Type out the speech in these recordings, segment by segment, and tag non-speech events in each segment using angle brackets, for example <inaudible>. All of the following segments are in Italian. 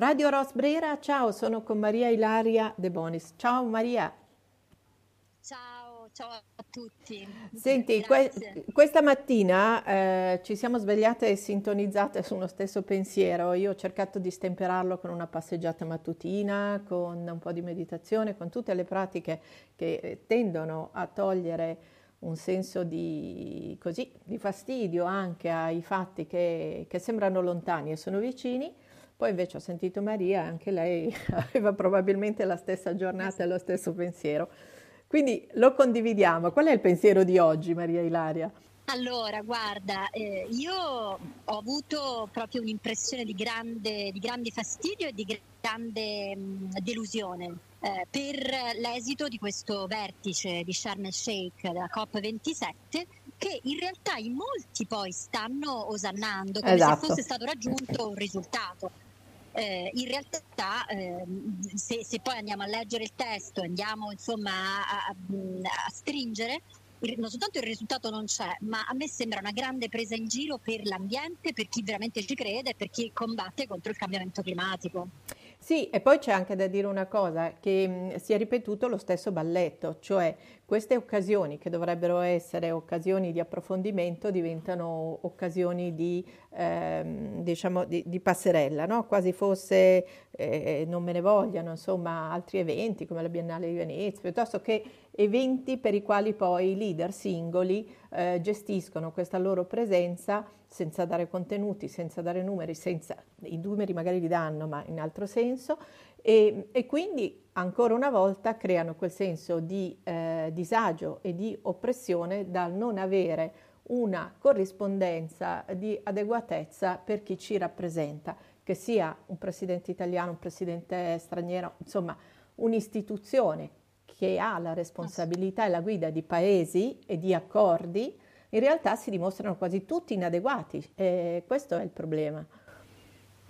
Radio Rosbrera, ciao, sono con Maria Ilaria De Bonis. Ciao Maria. Ciao, ciao a tutti. Senti, que- questa mattina eh, ci siamo svegliate e sintonizzate su uno stesso pensiero. Io ho cercato di stemperarlo con una passeggiata mattutina, con un po' di meditazione, con tutte le pratiche che tendono a togliere un senso di, così, di fastidio anche ai fatti che, che sembrano lontani e sono vicini. Poi invece ho sentito Maria, anche lei <laughs> aveva probabilmente la stessa giornata e lo stesso pensiero. Quindi lo condividiamo. Qual è il pensiero di oggi, Maria Ilaria? Allora, guarda, eh, io ho avuto proprio un'impressione di grande, di grande fastidio e di grande mh, delusione eh, per l'esito di questo vertice di Sharm el Sheikh della COP27 che in realtà in molti poi stanno osannando come esatto. se fosse stato raggiunto un risultato eh, in realtà eh, se, se, poi andiamo a leggere il testo, andiamo insomma a, a, a stringere, non soltanto il risultato non c'è, ma a me sembra una grande presa in giro per l'ambiente, per chi veramente ci crede e per chi combatte contro il cambiamento climatico. Sì, e poi c'è anche da dire una cosa, che mh, si è ripetuto lo stesso balletto, cioè queste occasioni che dovrebbero essere occasioni di approfondimento diventano occasioni di, ehm, diciamo, di, di passerella, no? quasi fosse eh, non me ne vogliano, insomma, altri eventi come la Biennale di Venezia, piuttosto che eventi per i quali poi i leader singoli eh, gestiscono questa loro presenza senza dare contenuti, senza dare numeri, senza, i numeri magari li danno ma in altro senso e, e quindi ancora una volta creano quel senso di eh, disagio e di oppressione dal non avere una corrispondenza di adeguatezza per chi ci rappresenta, che sia un presidente italiano, un presidente straniero, insomma un'istituzione che ha la responsabilità e la guida di paesi e di accordi, in realtà si dimostrano quasi tutti inadeguati e questo è il problema.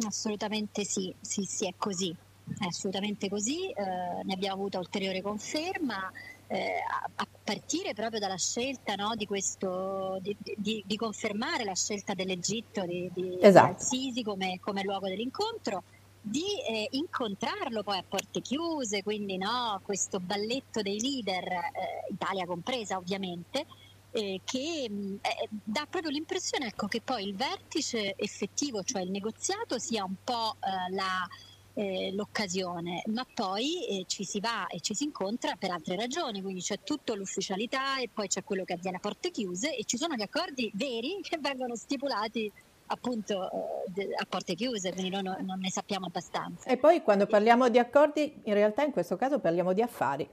Assolutamente sì, sì, sì, è così, è assolutamente così, eh, ne abbiamo avuto ulteriore conferma. Eh, a, partire proprio dalla scelta no, di, questo, di, di, di, confermare la scelta dell'Egitto di, di esatto. Al-Sisi come, come luogo dell'incontro, di eh, incontrarlo poi a porte chiuse, quindi no, questo balletto dei leader, eh, Italia compresa ovviamente, eh, che mm, eh, dà proprio l'impressione ecco, che poi il vertice effettivo, cioè il negoziato, sia un po' eh, la, eh, l'occasione, ma poi ci si va e ci si incontra per altre ragioni, quindi c'è tutta l'ufficialità e poi c'è quello che avviene a porte chiuse e ci sono gli accordi veri <laughs> che vengono stipulati appunto eh, a porte chiuse, quindi noi non ne sappiamo abbastanza. E poi quando parliamo di accordi, in realtà in questo caso parliamo di affari.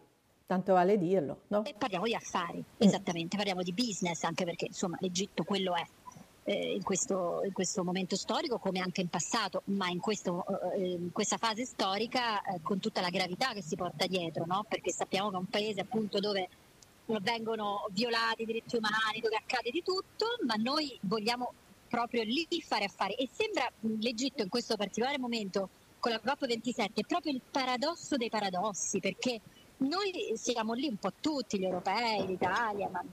Tanto vale dirlo, no? E parliamo di affari, mm. esattamente, parliamo di business, anche perché insomma l'Egitto quello è. Eh, in, questo, in, questo, momento storico come anche in passato, ma in, questo, eh, in questa fase storica eh, con tutta la gravità che si porta dietro, no? perché sappiamo che è un paese appunto dove vengono violati i diritti umani, dove accade di tutto, ma noi vogliamo proprio lì fare affari. E sembra l'Egitto in questo particolare momento con la COP27 è proprio il paradosso dei paradossi perché noi siamo lì un po' tutti, gli europei, l'Italia, ma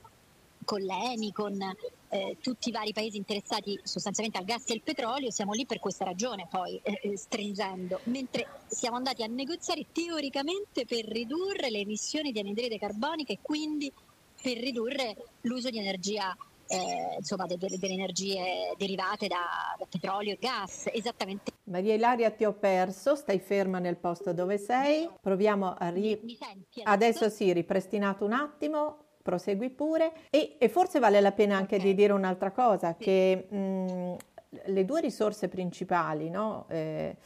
con l'ENI, con eh, tutti i vari paesi interessati sostanzialmente al gas e al petrolio, siamo lì per questa ragione poi eh, eh stringendo, mentre siamo andati a negoziare teoricamente per ridurre le emissioni di anidride carbonica e quindi per ridurre l'uso di energia eh, insomma, de- de- delle energie derivate da, da, petrolio e gas. Esattamente. Maria Ilaria, ti ho perso, stai ferma nel posto dove sei. Proviamo a ri... Mi, senti adesso? adesso sì, ripristinato un attimo. Prosegui pure e, e forse vale la pena anche okay. di dire un'altra cosa, sì. che mh, le due risorse principali, no? eh,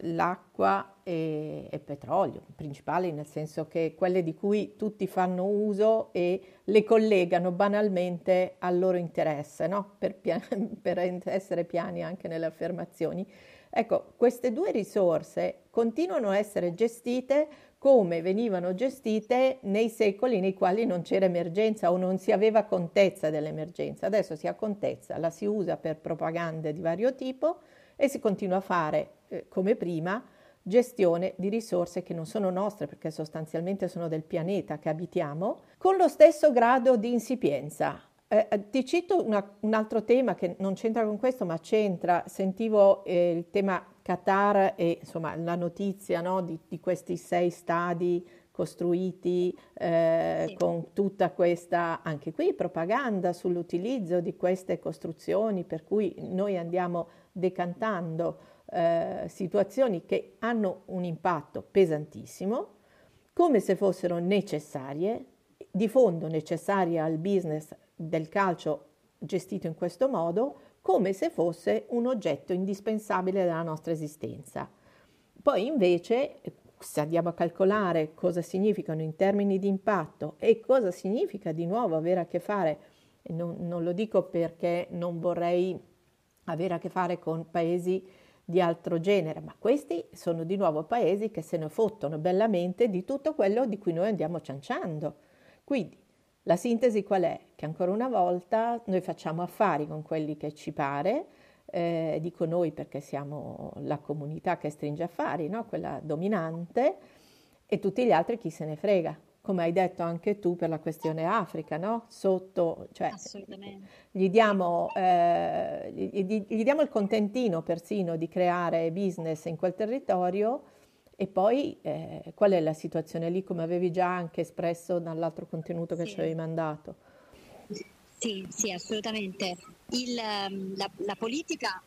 l'acqua e il petrolio, principali nel senso che quelle di cui tutti fanno uso e le collegano banalmente al loro interesse, no? per, pian- <laughs> per essere piani anche nelle affermazioni. Ecco, queste due risorse continuano a essere gestite come venivano gestite nei secoli nei quali non c'era emergenza o non si aveva contezza dell'emergenza. Adesso si ha contezza, la si usa per propagande di vario tipo e si continua a fare eh, come prima gestione di risorse che non sono nostre perché sostanzialmente sono del pianeta che abitiamo, con lo stesso grado di insipienza. Eh, eh, ti cito una, un altro tema che non c'entra con questo, ma c'entra, sentivo eh, il tema Qatar e insomma la notizia no, di, di, questi sei stadi costruiti eh, sì. con tutta questa, anche qui, propaganda sull'utilizzo di queste costruzioni, per cui noi andiamo decantando eh, situazioni che hanno un impatto pesantissimo, come se fossero necessarie, di fondo necessarie al business del calcio gestito in questo modo, come se fosse un oggetto indispensabile della nostra esistenza. Poi invece, se andiamo a calcolare cosa significano in termini di impatto e cosa significa di nuovo avere a che fare, non, non lo dico perché non vorrei avere a che fare con paesi di altro genere, ma questi sono di nuovo paesi che se ne fottono bellamente di tutto quello di cui noi andiamo cianciando. Quindi la sintesi qual è? Che ancora una volta noi facciamo affari con quelli che ci pare, eh, dico noi perché siamo la comunità che stringe affari, no? quella dominante, e tutti gli altri chi se ne frega come hai detto anche tu per la questione Africa, no? Sotto, cioè, gli diamo, eh, gli, gli diamo il contentino persino di creare business in quel territorio e poi eh, qual è la situazione lì, come avevi già anche espresso dall'altro contenuto che sì. ci avevi mandato? Sì, sì, assolutamente. Il, la, la politica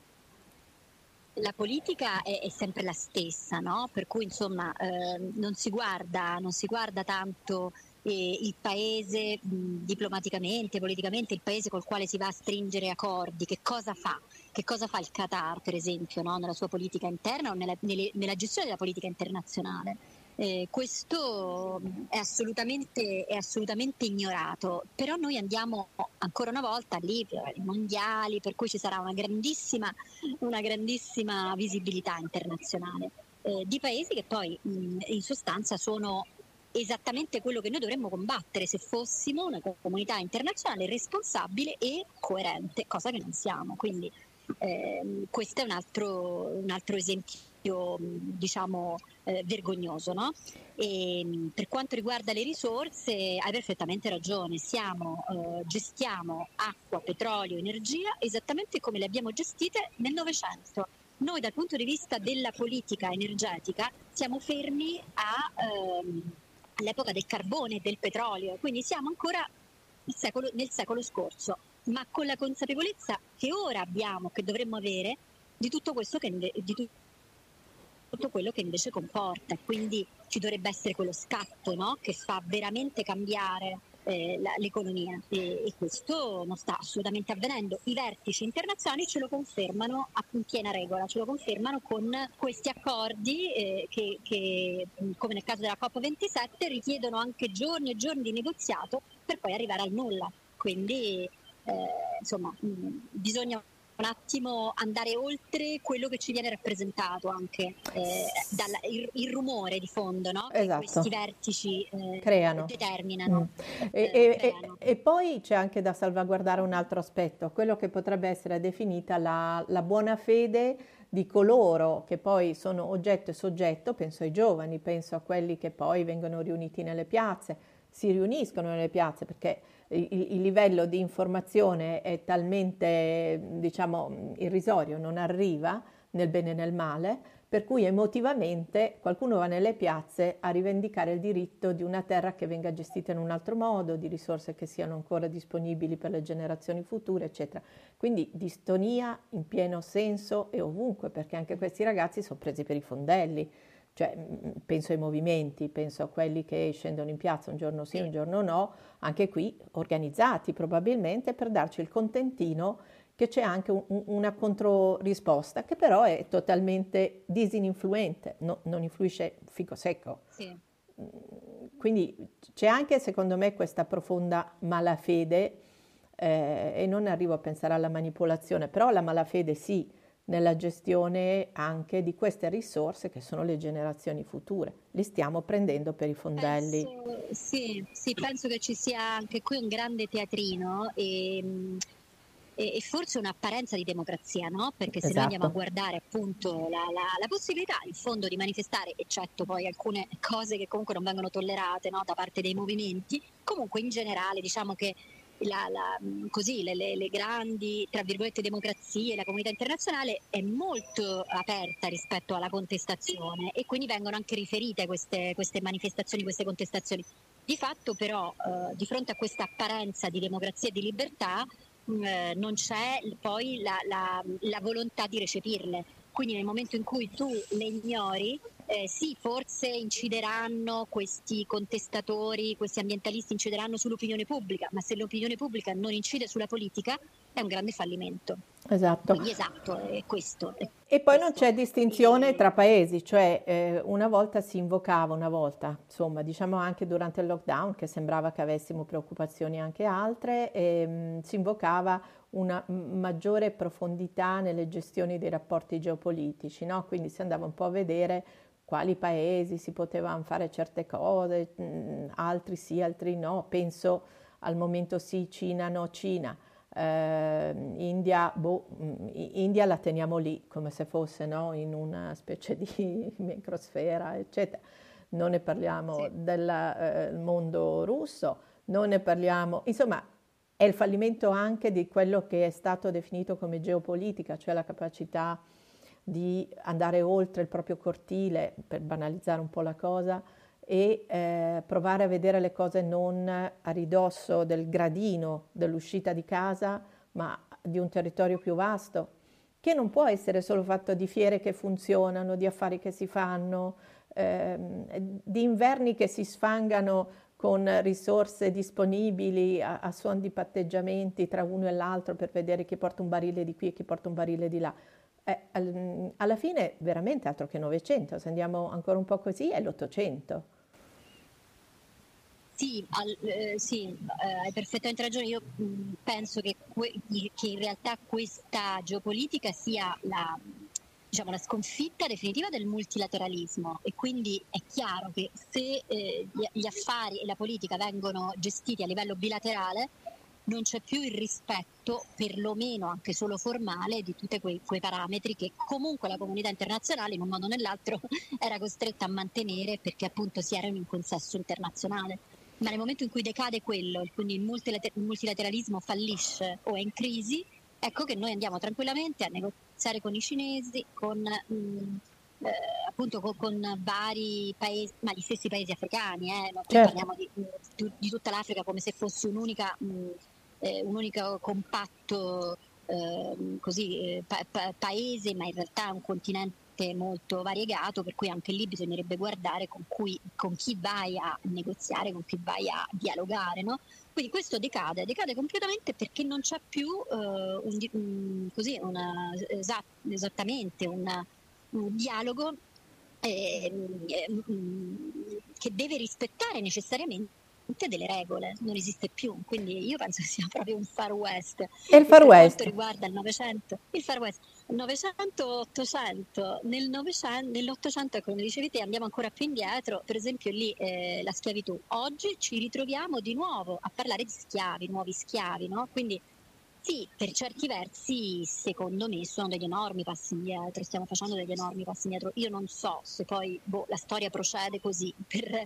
la politica è, è, sempre la stessa, no? per cui insomma eh, non, si guarda, non, si guarda, tanto eh, il paese mh, diplomaticamente, politicamente, il paese col quale si va a stringere accordi, che cosa fa, che cosa fa il Qatar per esempio no? nella sua politica interna o nella, nelle, nella gestione della politica internazionale. Eh, questo è assolutamente, è assolutamente, ignorato, però noi andiamo ancora una volta lì per i mondiali, per cui ci sarà una grandissima, una grandissima visibilità internazionale eh, di paesi che poi mh, in sostanza sono esattamente quello che noi dovremmo combattere se fossimo una comunità internazionale responsabile e coerente, cosa che non siamo. Quindi eh, questo è un altro, un altro esempio diciamo eh, vergognoso. No? E, per quanto riguarda le risorse, hai perfettamente ragione, Siamo, eh, gestiamo acqua, petrolio, energia esattamente come le abbiamo gestite nel Novecento. Noi dal punto di vista della politica energetica siamo fermi a, ehm, all'epoca del carbone e del petrolio, quindi siamo ancora nel secolo, nel secolo scorso, ma con la consapevolezza che ora abbiamo, che dovremmo avere, di tutto questo che, di tutto quello che invece comporta. Quindi ci dovrebbe essere quello scatto no? che fa veramente cambiare eh, la, l'economia e, e, questo non sta assolutamente avvenendo. I vertici internazionali ce lo confermano a piena regola, ce lo confermano con questi accordi eh, che, che, come nel caso della COP27, richiedono anche giorni e giorni di negoziato per poi arrivare al nulla. Quindi eh, insomma mh, bisogna un attimo andare oltre quello che ci viene rappresentato anche eh, dal il, il, rumore di fondo no? esatto. che questi vertici eh, creano. determinano. Mm. E, eh, e, e, poi c'è anche da salvaguardare un altro aspetto, quello che potrebbe essere definita la, la buona fede di coloro che poi sono oggetto e soggetto, penso ai giovani, penso a quelli che poi vengono riuniti nelle piazze, si riuniscono nelle piazze perché il, il, livello di informazione è talmente, diciamo, irrisorio, non arriva nel bene e nel male, per cui emotivamente qualcuno va nelle piazze a rivendicare il diritto di una terra che venga gestita in un altro modo, di risorse che siano ancora disponibili per le generazioni future, eccetera. Quindi distonia in pieno senso e ovunque, perché anche questi ragazzi sono presi per i fondelli. Cioè, penso ai movimenti, penso a quelli che scendono in piazza un giorno sì, un giorno no, anche qui organizzati probabilmente per darci il contentino che c'è anche un, una controrisposta che però è totalmente disinfluente, no, non influisce fico secco. Sì. Quindi c'è anche secondo me questa profonda malafede eh, e non arrivo a pensare alla manipolazione, però la malafede sì, nella gestione anche di queste risorse che sono le generazioni future. Li stiamo prendendo per i fondelli. Penso, sì, sì, penso che ci sia anche qui un grande teatrino e, e, e forse un'apparenza di democrazia, no? Perché se esatto. noi andiamo a guardare appunto la, la, la, possibilità in fondo di manifestare, eccetto poi alcune cose che comunque non vengono tollerate no? da parte dei movimenti, comunque in generale diciamo che la, la, così, le, le, le, grandi democrazie, la comunità internazionale è molto aperta rispetto alla contestazione e quindi vengono anche riferite queste, queste manifestazioni, queste contestazioni. Di fatto però eh, di fronte a questa apparenza di democrazia e di libertà eh, non c'è poi la, la, la volontà di recepirle quindi nel momento in cui tu le ignori, eh, sì, forse incideranno questi contestatori, questi ambientalisti incideranno sull'opinione pubblica, ma se l'opinione pubblica non incide sulla politica è un grande fallimento. Esatto. Quindi esatto, è questo. È e poi non c'è distinzione tra paesi, cioè eh, una volta si invocava, una volta, insomma, diciamo anche durante il lockdown, che sembrava che avessimo preoccupazioni anche altre, ehm, si invocava una maggiore profondità nelle gestioni dei rapporti geopolitici, no? quindi si andava un po' a vedere quali paesi si potevano fare certe cose, mh, altri sì, altri no, penso al momento sì, Cina no, Cina. Eh, India, boh, India la teniamo lì come se fosse no? in una specie di <laughs> microsfera, eccetera. Non ne parliamo sì. del eh, mondo russo, non ne parliamo, insomma, è il fallimento anche di quello che è stato definito come geopolitica, cioè la capacità di andare oltre il proprio cortile, per banalizzare un po' la cosa, e eh, provare a vedere le cose non a ridosso del gradino dell'uscita di casa, ma di un territorio più vasto, che non può essere solo fatto di fiere che funzionano, di affari che si fanno, ehm, di inverni che si sfangano con risorse disponibili a, a suon di patteggiamenti tra uno e l'altro per vedere chi porta un barile di qui e chi porta un barile di là. Eh, al, alla fine veramente altro che Novecento, se andiamo ancora un po' così è l'Ottocento. Sì, al, eh, sì eh, hai perfettamente ragione. Io mh, penso che, que- che, in realtà questa geopolitica sia la, diciamo, la sconfitta definitiva del multilateralismo e quindi è chiaro che se eh, gli affari e la politica vengono gestiti a livello bilaterale non c'è più il rispetto, perlomeno anche solo formale, di tutti quei, quei, parametri che comunque la comunità internazionale in un modo o nell'altro <laughs> era costretta a mantenere perché appunto si erano in consesso internazionale. Ma nel momento in cui decade quello, quindi il multilateralismo fallisce o è in crisi, ecco che noi andiamo tranquillamente a negoziare con i cinesi, con, mh, mm, eh, appunto con, con, vari paesi, ma gli stessi paesi africani, eh, no? certo. parliamo di, di, di, tutta l'Africa come se fosse un'unica, mh, mm, eh, un unico compatto ehm, così, eh, pa- pa- paese, ma in realtà è un continente molto variegato, per cui anche lì bisognerebbe guardare con, cui, con chi vai a negoziare, con chi vai a dialogare. No? Quindi questo decade, decade completamente perché non c'è più uh, un, un, così, una, esat, esattamente una, un dialogo eh, eh, che deve rispettare necessariamente delle regole, non esiste più, quindi io penso che <laughs> sia proprio un far west. E il far west? Per quanto riguarda il Novecento, il far west, 900-800, nel nell'Ottocento, come dicevi te, andiamo ancora più indietro, per esempio lì eh, la schiavitù. Oggi ci ritroviamo di nuovo a parlare di schiavi, nuovi schiavi, no? Quindi sì, per certi versi secondo me sono degli enormi passi indietro, stiamo facendo degli enormi passi indietro. Io non so se poi boh, la storia procede così, per,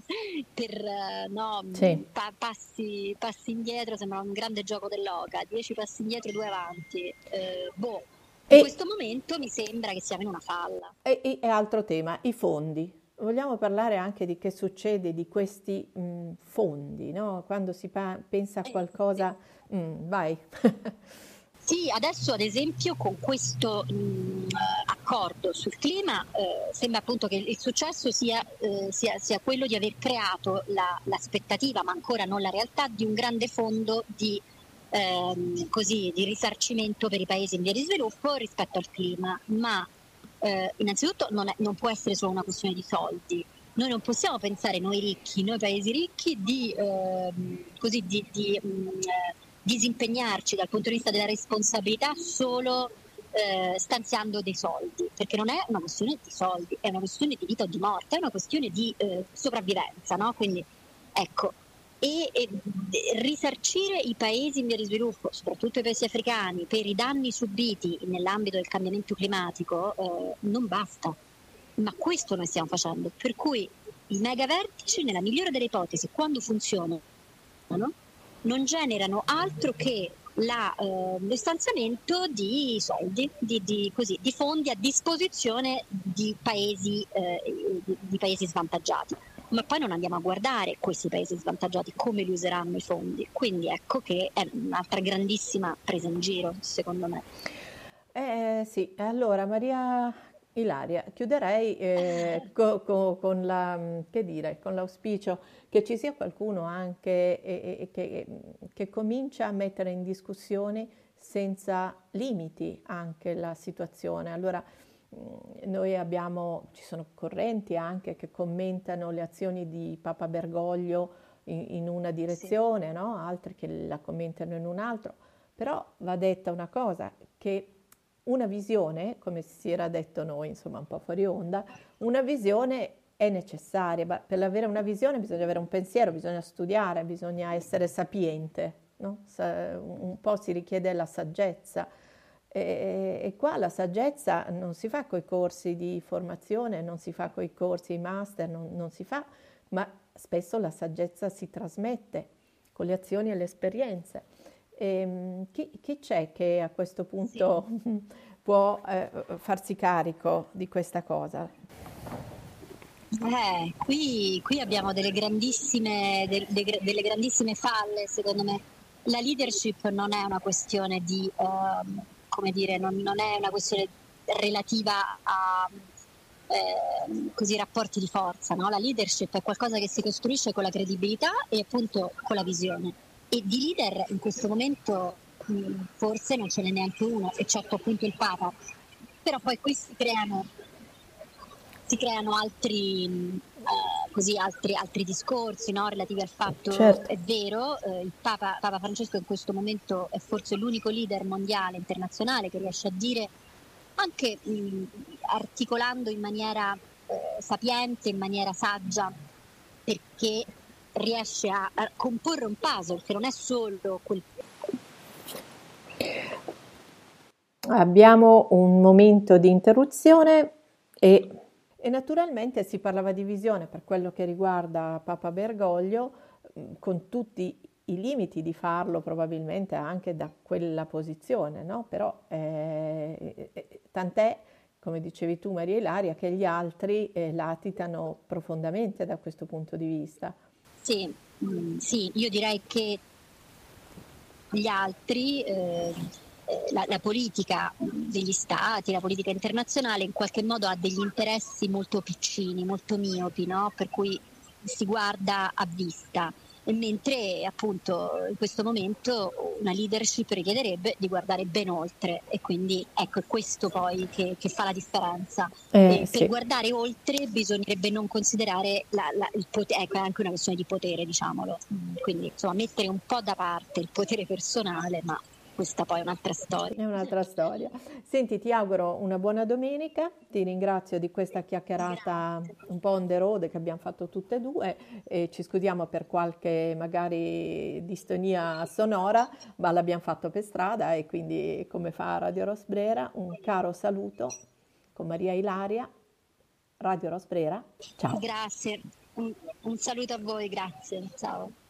per no, sì. pa- passi, passi, indietro sembra un grande gioco dell'oca, dieci passi indietro due avanti. Eh, boh, in e, questo momento mi sembra che siamo in una falla. E, e, altro tema, i fondi. Vogliamo parlare anche di che succede di questi mh, fondi, no? quando si pa- pensa a eh, qualcosa... Eh, Mm, vai. <laughs> Sì, adesso ad esempio con questo mh, accordo sul clima eh, sembra appunto che il successo sia, eh, sia, sia quello di aver creato la, l'aspettativa, ma ancora non la realtà, di un grande fondo di, ehm, così, di risarcimento per i paesi in via di sviluppo rispetto al clima. Ma eh, innanzitutto non, è, non può essere solo una questione di soldi, noi non possiamo pensare, noi ricchi, noi paesi ricchi, di, eh, così, di, di mh, mm, disimpegnarci dal punto di vista della responsabilità solo eh, stanziando dei soldi, perché non è una questione di soldi, è una questione di vita o di morte, è una questione di eh, sopravvivenza, no? Quindi ecco, e, e, risarcire i paesi in via di sviluppo, soprattutto i paesi africani, per i danni subiti nell'ambito del cambiamento climatico eh, non basta. Ma questo noi stiamo facendo, per cui i mega vertici, nella migliore delle ipotesi, quando funzionano, non generano altro che la, eh, lo stanziamento di soldi, di, di, così, di, fondi a disposizione di paesi, eh, di, di paesi svantaggiati ma poi non andiamo a guardare questi paesi svantaggiati come li useranno i fondi. Quindi ecco che è un'altra grandissima presa in giro, secondo me. Eh, sì, allora Maria Ilaria, chiuderei eh, <laughs> co, co, con, la, dire, con, l'auspicio che ci sia qualcuno anche eh, che, che comincia a mettere in discussione senza limiti anche la situazione. Allora, noi abbiamo, ci sono correnti anche che commentano le azioni di Papa Bergoglio in, in una direzione, sì. no? altri che la commentano in un altro, però va detta una cosa, che una visione, come si era detto noi, insomma un po' fuori onda, una visione è necessaria, ma per avere una visione bisogna avere un pensiero, bisogna studiare, bisogna essere sapiente, no? un po' si richiede la saggezza. E, e, qua la saggezza non si fa con i corsi di formazione, non si fa con i corsi master, non, non, si fa, ma spesso la saggezza si trasmette con le azioni e le esperienze. E, ehm, chi, chi, c'è che a questo punto sì. <laughs> può eh, farsi carico di questa cosa? Eh, qui, qui, abbiamo delle grandissime, de, de, delle grandissime falle, secondo me. La leadership non è una questione di... Uh, come dire, non, non è una questione relativa a eh, così rapporti di forza, no? la leadership è qualcosa che si costruisce con la credibilità e appunto con la visione e di leader in questo momento mh, forse non ce n'è neanche uno, eccetto appunto il Papa, però poi qui si creano, si creano altri, così, altri, altri discorsi no? relativi al fatto, certo. è vero, eh, il Papa, Papa Francesco in questo momento è forse l'unico leader mondiale, internazionale che riesce a dire anche mh, articolando in maniera eh, sapiente, in maniera saggia, perché riesce a, a, comporre un puzzle che non è solo quel... Abbiamo un momento di interruzione e e naturalmente si parlava di visione per quello che riguarda Papa Bergoglio, mm, con tutti i limiti di farlo probabilmente anche da quella posizione, no? però eh, eh, tant'è, come dicevi tu Maria Ilaria, che gli altri eh, latitano profondamente da questo punto di vista. Sì, mm, sì io direi che gli altri eh, eh, la, la, politica degli stati, la politica internazionale in qualche modo ha degli interessi molto piccini, molto miopi, no? per cui si guarda a vista. E mentre appunto in questo momento una leadership richiederebbe di guardare ben oltre e quindi ecco è questo poi che, che fa la differenza. Eh, sì. Per guardare oltre bisognerebbe non considerare la, la, il potere, ecco è anche una questione di potere diciamolo, quindi insomma mettere un po' da parte il potere personale ma questa poi è un'altra storia. È un'altra storia. Senti, ti auguro una buona domenica, ti ringrazio di questa chiacchierata Grazie. un po' on the road che abbiamo fatto tutte e due e ci scusiamo per qualche magari distonia sonora, ma l'abbiamo fatto per strada e quindi come fa Radio Rosbrera, un caro saluto con Maria Ilaria, Radio Rosbrera. Ciao. Grazie, un, un saluto a voi, grazie. Ciao.